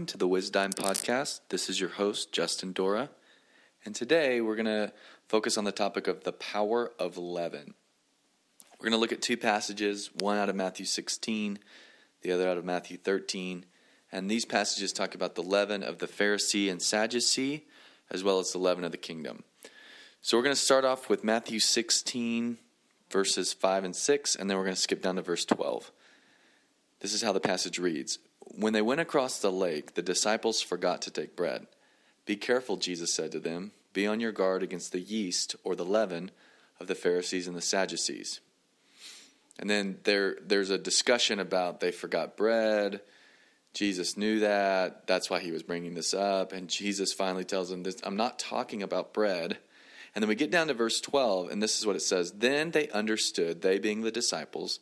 welcome to the Wisdom Podcast. This is your host, Justin Dora, and today we're going to focus on the topic of the power of leaven. We're going to look at two passages, one out of Matthew 16, the other out of Matthew 13, and these passages talk about the leaven of the Pharisee and Sadducee, as well as the leaven of the kingdom. So we're going to start off with Matthew 16, verses 5 and 6, and then we're going to skip down to verse 12. This is how the passage reads When they went across the lake, the disciples forgot to take bread. Be careful, Jesus said to them. Be on your guard against the yeast or the leaven of the Pharisees and the Sadducees. And then there, there's a discussion about they forgot bread. Jesus knew that. That's why he was bringing this up. And Jesus finally tells them, this, I'm not talking about bread. And then we get down to verse 12, and this is what it says Then they understood, they being the disciples,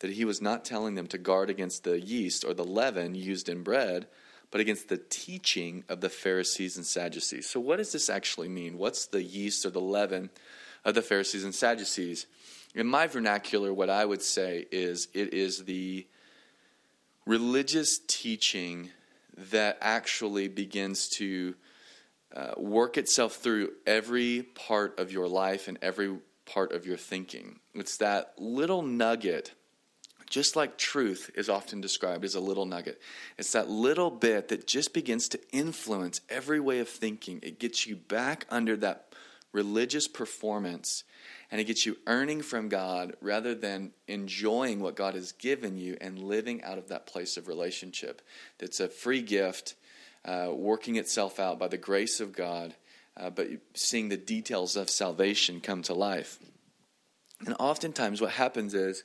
that he was not telling them to guard against the yeast or the leaven used in bread, but against the teaching of the Pharisees and Sadducees. So, what does this actually mean? What's the yeast or the leaven of the Pharisees and Sadducees? In my vernacular, what I would say is it is the religious teaching that actually begins to uh, work itself through every part of your life and every part of your thinking. It's that little nugget just like truth is often described as a little nugget. It's that little bit that just begins to influence every way of thinking. It gets you back under that religious performance and it gets you earning from God rather than enjoying what God has given you and living out of that place of relationship. That's a free gift, uh, working itself out by the grace of God, uh, but seeing the details of salvation come to life. And oftentimes, what happens is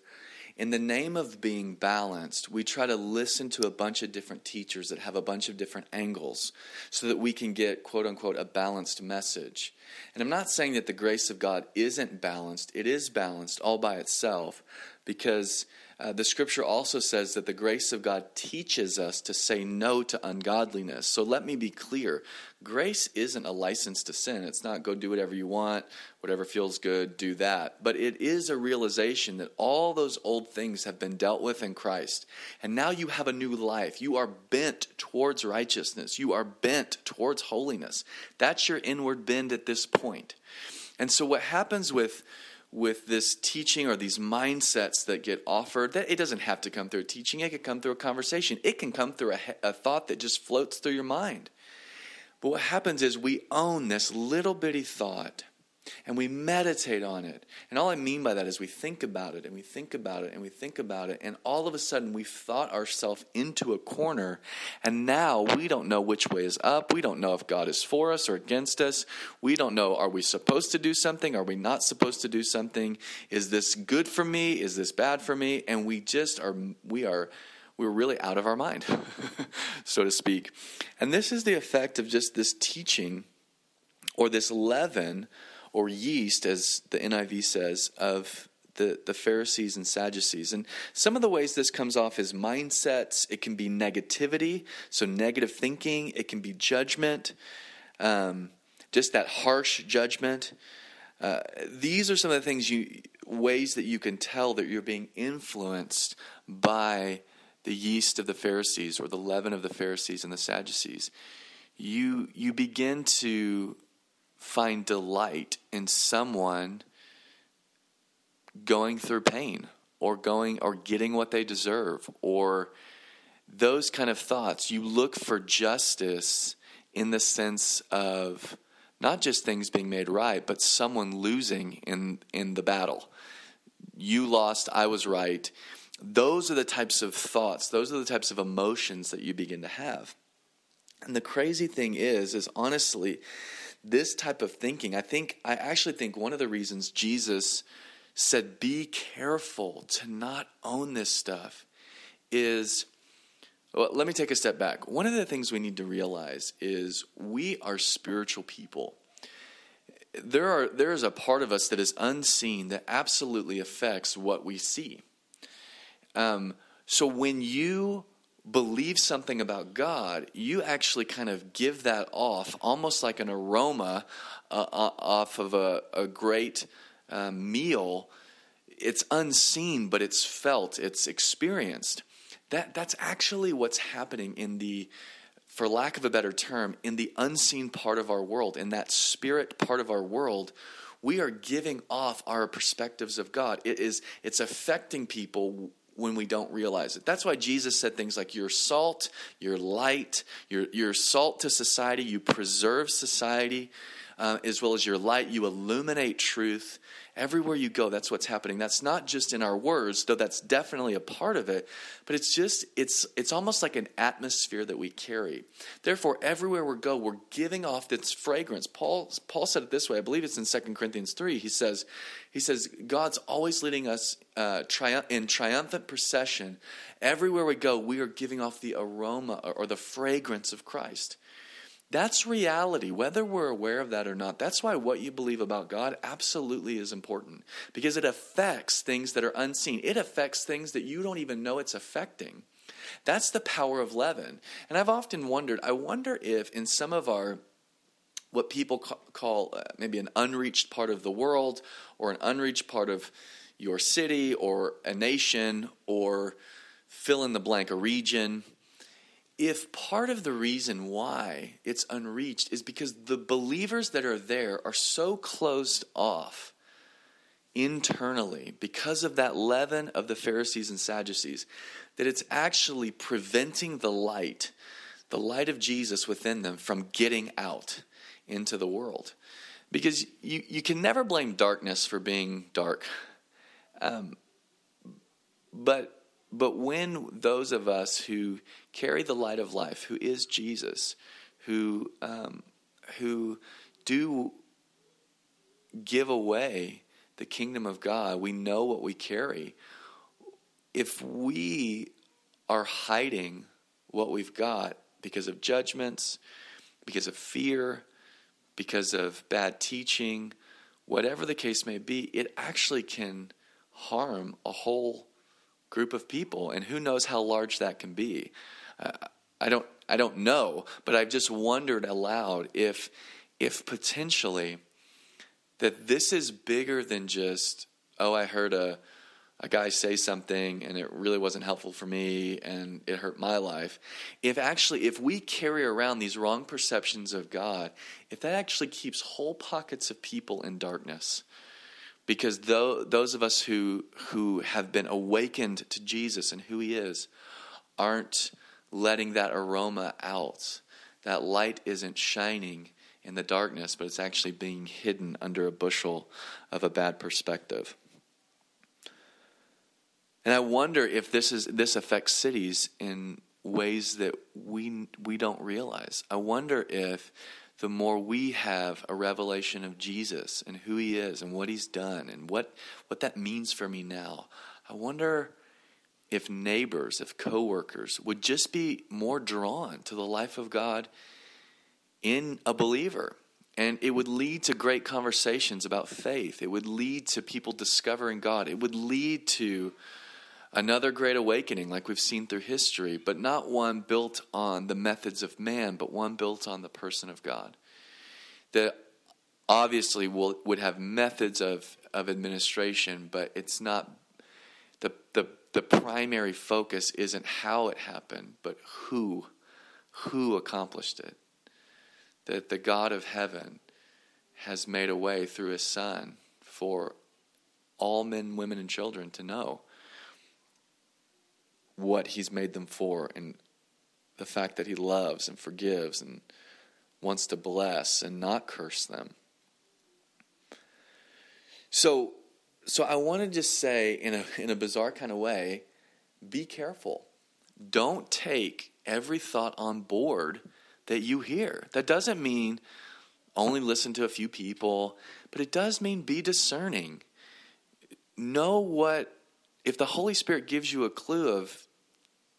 in the name of being balanced, we try to listen to a bunch of different teachers that have a bunch of different angles so that we can get, quote unquote, a balanced message. And I'm not saying that the grace of God isn't balanced, it is balanced all by itself because uh, the scripture also says that the grace of God teaches us to say no to ungodliness. So let me be clear grace isn't a license to sin. It's not go do whatever you want, whatever feels good, do that. But it is a realization that all those old things have been dealt with in Christ. And now you have a new life. You are bent towards righteousness, you are bent towards holiness. That's your inward bend at this point. And so what happens with with this teaching or these mindsets that get offered that it doesn't have to come through teaching. It could come through a conversation. It can come through a, a, thought that just floats through your mind. But what happens is we own this little bitty thought and we meditate on it. And all I mean by that is we think about it and we think about it and we think about it. And all of a sudden we've thought ourselves into a corner. And now we don't know which way is up. We don't know if God is for us or against us. We don't know are we supposed to do something? Are we not supposed to do something? Is this good for me? Is this bad for me? And we just are, we are. We're really out of our mind, so to speak. And this is the effect of just this teaching or this leaven or yeast, as the NIV says, of the, the Pharisees and Sadducees. And some of the ways this comes off is mindsets, it can be negativity, so negative thinking, it can be judgment, um, just that harsh judgment. Uh, these are some of the things you ways that you can tell that you're being influenced by the yeast of the Pharisees or the leaven of the Pharisees and the Sadducees. You you begin to find delight in someone going through pain or going or getting what they deserve or those kind of thoughts. You look for justice in the sense of not just things being made right but someone losing in in the battle. You lost i was right. Those are the types of thoughts those are the types of emotions that you begin to have. And the crazy thing is is honestly this type of thinking, I think, I actually think one of the reasons Jesus said, be careful to not own this stuff is, well, let me take a step back. One of the things we need to realize is we are spiritual people. There, are, there is a part of us that is unseen that absolutely affects what we see. Um, so when you believe something about God, you actually kind of give that off almost like an aroma uh, uh, off of a, a great uh, meal. It's unseen, but it's felt, it's experienced. That, that's actually what's happening in the for lack of a better term, in the unseen part of our world, in that spirit part of our world, we are giving off our perspectives of God. It is it's affecting people when we don't realize it. That's why Jesus said things like you're salt, you're light, you're, you're salt to society, you preserve society, uh, as well as your light, you illuminate truth. Everywhere you go, that's what's happening. That's not just in our words, though that's definitely a part of it, but it's just it's it's almost like an atmosphere that we carry. Therefore, everywhere we go, we're giving off this fragrance. Paul Paul said it this way. I believe it's in 2 Corinthians 3. He says he says God's always leading us uh, in triumphant procession. Everywhere we go, we are giving off the aroma or the fragrance of Christ. That's reality, whether we're aware of that or not. That's why what you believe about God absolutely is important because it affects things that are unseen. It affects things that you don't even know it's affecting. That's the power of leaven. And I've often wondered, I wonder if in some of our what people call uh, maybe an unreached part of the world or an unreached part of your city or a nation or fill in the blank, a region, if part of the reason why it's unreached is because the believers that are there are so closed off internally because of that leaven of the Pharisees and Sadducees that it's actually preventing the light, the light of Jesus within them, from getting out into the world. Because you, you can never blame darkness for being dark. Um, but but when those of us who carry the light of life, who is Jesus, who um, who do give away the kingdom of God, we know what we carry. If we are hiding what we've got because of judgments, because of fear, because of bad teaching, whatever the case may be, it actually can harm a whole group of people, and who knows how large that can be. I don't I don't know, but I've just wondered aloud if if potentially that this is bigger than just oh I heard a a guy say something and it really wasn't helpful for me and it hurt my life. If actually if we carry around these wrong perceptions of God, if that actually keeps whole pockets of people in darkness, because though, those of us who, who have been awakened to Jesus and who he is aren't letting that aroma out. That light isn't shining in the darkness, but it's actually being hidden under a bushel of a bad perspective. And I wonder if this is this affects cities in ways that we we don't realize. I wonder if the more we have a revelation of Jesus and who he is and what he's done and what, what that means for me now. I wonder if neighbors, if coworkers would just be more drawn to the life of God in a believer. And it would lead to great conversations about faith. It would lead to people discovering God. It would lead to Another great awakening, like we've seen through history, but not one built on the methods of man, but one built on the person of God. That obviously will, would have methods of, of administration, but it's not the, the, the primary focus isn't how it happened, but who, who accomplished it. That the God of heaven has made a way through his Son for all men, women, and children to know what he's made them for and the fact that he loves and forgives and wants to bless and not curse them. So so I want to just say in a in a bizarre kind of way, be careful. Don't take every thought on board that you hear. That doesn't mean only listen to a few people, but it does mean be discerning. Know what if the Holy Spirit gives you a clue of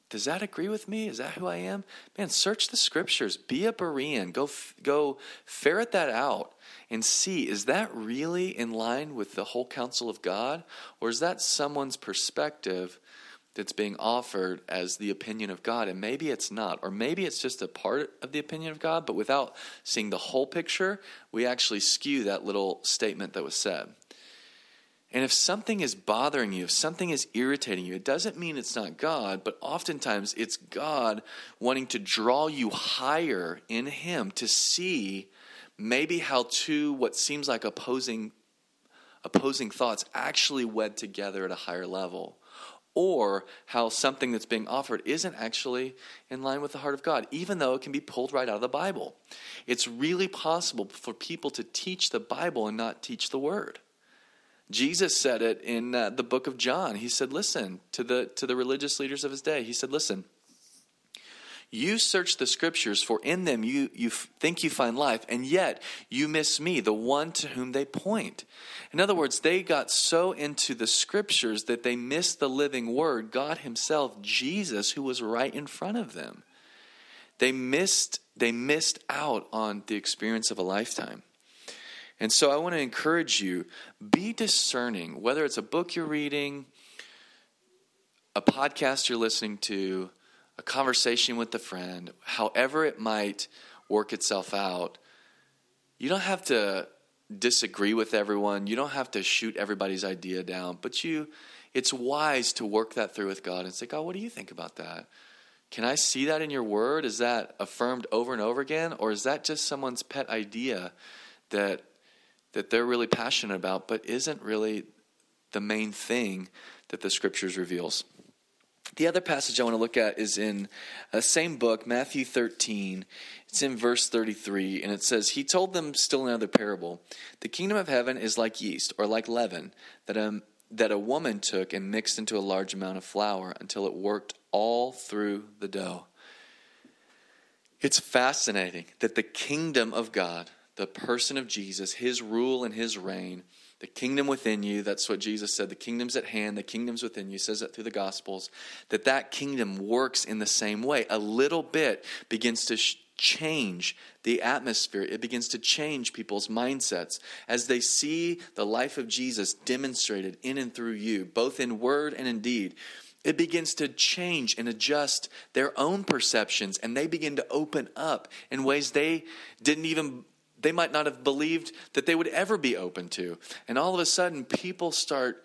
does that agree with me? Is that who I am? Man, search the scriptures. Be a Berean. Go, go ferret that out and see is that really in line with the whole counsel of God? Or is that someone's perspective that's being offered as the opinion of God? And maybe it's not. Or maybe it's just a part of the opinion of God, but without seeing the whole picture, we actually skew that little statement that was said. And if something is bothering you, if something is irritating you, it doesn't mean it's not God, but oftentimes it's God wanting to draw you higher in Him to see maybe how two what seems like opposing opposing thoughts actually wed together at a higher level or how something that's being offered isn't actually in line with the heart of God, even though it can be pulled right out of the Bible. It's really possible for people to teach the Bible and not teach the Word. Jesus said it in uh, the book of John. He said, "Listen to the to the religious leaders of his day." He said, "Listen, you search the scriptures, for in them you, you think you find life, and yet you miss me, the one to whom they point. In other words, they got so into the scriptures that they missed the living word, God Himself, Jesus, who was right in front of them. They missed, they missed out on the experience of a lifetime. And so I want to encourage you be discerning, whether it's a book you're reading, a podcast you're listening to, a conversation with a friend, however it might work itself out, you don't have to disagree with everyone. You don't have to shoot everybody's idea down, but you it's wise to work that through with God and say, God, what do you think about that? Can I see that in your word? Is that affirmed over and over again? Or is that just someone's pet idea that that they're really passionate about, but isn't really the main thing that the scriptures reveals? The other passage I want to look at is in the same book, Matthew 13. It's in verse 33, and it says, He told them still another parable. The kingdom of heaven is like yeast, or like leaven, that a, that a woman took and mixed into a large amount of flour until it worked all through the dough. It's fascinating that the kingdom of God, the person of Jesus, his rule and his reign, the kingdom within you that's what jesus said the kingdom's at hand the kingdom's within you he says that through the gospels that that kingdom works in the same way. A little bit begins to sh- change the atmosphere. It begins to change people's mindsets as they see the life of jesus demonstrated in and through you both in word and in deed. It begins to change and adjust their own perceptions and they begin to open up in ways they didn't even they might not have believed that they would ever be open to. And all of a sudden, people start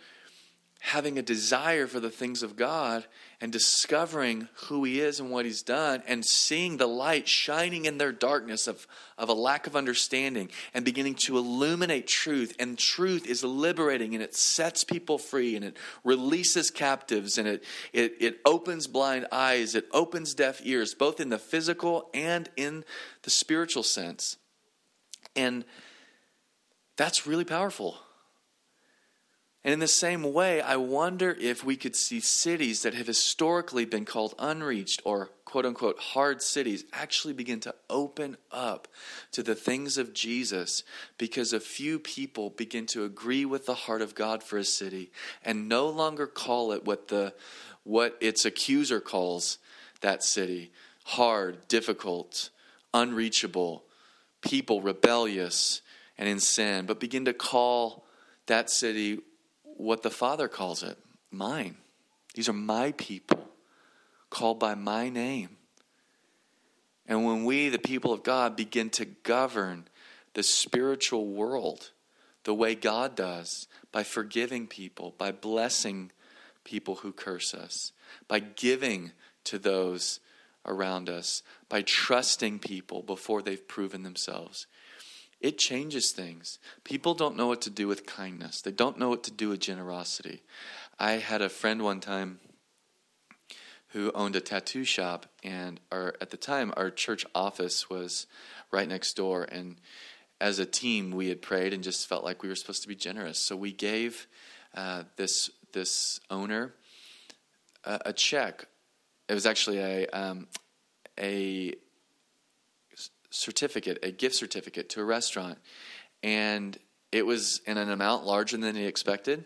having a desire for the things of God and discovering who He is and what He's done and seeing the light shining in their darkness of, of a lack of understanding and beginning to illuminate truth. And truth is liberating and it sets people free and it releases captives and it, it, it opens blind eyes, it opens deaf ears, both in the physical and in the spiritual sense. And that's really powerful. And in the same way, I wonder if we could see cities that have historically been called unreached or quote unquote hard cities actually begin to open up to the things of Jesus because a few people begin to agree with the heart of God for a city and no longer call it what the what its accuser calls that city hard, difficult, unreachable, people rebellious and in sin, but begin to call that city what the Father calls it mine. These are my people, called by my name. And when we, the people of God, begin to govern the spiritual world the way God does, by forgiving people, by blessing people who curse us, by giving to those around us by trusting people before they've proven themselves. It changes things. People don't know what to do with kindness, they don't know what to do with generosity. I had a friend one time who owned a tattoo shop, and our, at the time, our church office was right next door. And as a team, we had prayed and just felt like we were supposed to be generous. So we gave uh, this this owner a, a check it was actually a um, a certificate, a gift certificate to a restaurant, and it was in an amount larger than he expected.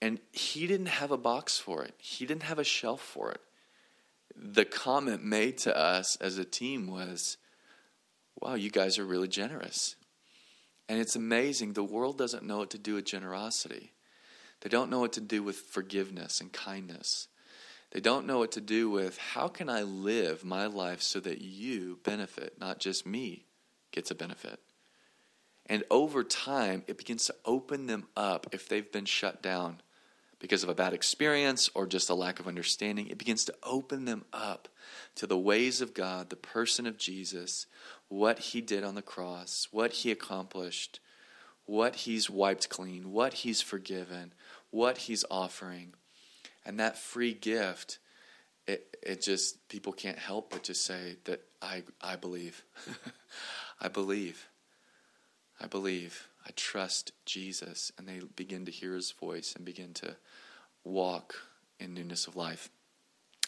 And he didn't have a box for it. He didn't have a shelf for it. The comment made to us as a team was, "Wow, you guys are really generous." And it's amazing. The world doesn't know what to do with generosity. They don't know what to do with forgiveness and kindness. They don't know what to do with how can I live my life so that you benefit, not just me gets a benefit. And over time, it begins to open them up if they've been shut down because of a bad experience or just a lack of understanding. It begins to open them up to the ways of God, the person of Jesus, what he did on the cross, what he accomplished, what he's wiped clean, what he's forgiven, what he's offering. And that free gift, it, it just, people can't help but just say that I, I believe. I believe. I believe. I trust Jesus. And they begin to hear his voice and begin to walk in newness of life.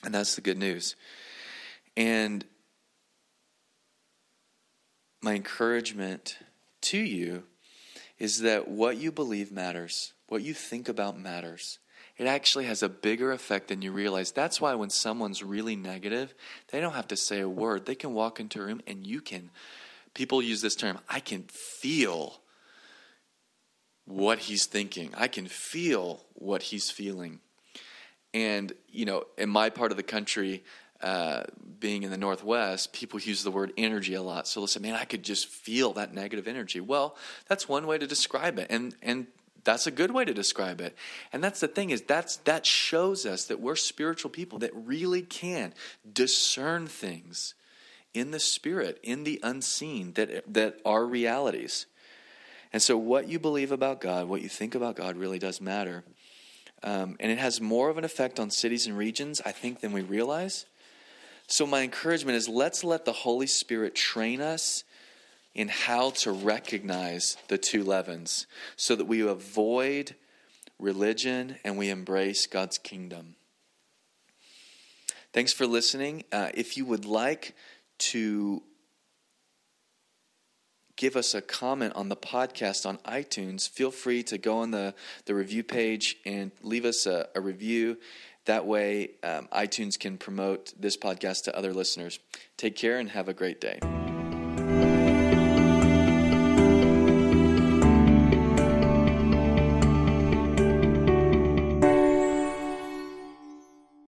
And that's the good news. And my encouragement to you is that what you believe matters, what you think about matters. It actually has a bigger effect than you realize. That's why when someone's really negative, they don't have to say a word. They can walk into a room and you can, people use this term, I can feel what he's thinking. I can feel what he's feeling. And, you know, in my part of the country, uh, being in the Northwest, people use the word energy a lot. So they'll say, man, I could just feel that negative energy. Well, that's one way to describe it. And, and that's a good way to describe it. And that's the thing is that's that shows us that we're spiritual people that really can discern things in the spirit, in the unseen that that are realities. And so, what you believe about God, what you think about God, really does matter. Um, and it has more of an effect on cities and regions, I think, than we realize. So, my encouragement is let's let the Holy Spirit train us in how to recognize the two leavens so that we avoid religion and we embrace God's kingdom. Thanks for listening. Uh, if you would like to give us a comment on the podcast on iTunes, feel free to go on the, the review page and leave us a, a review. That way, um, iTunes can promote this podcast to other listeners. Take care and have a great day.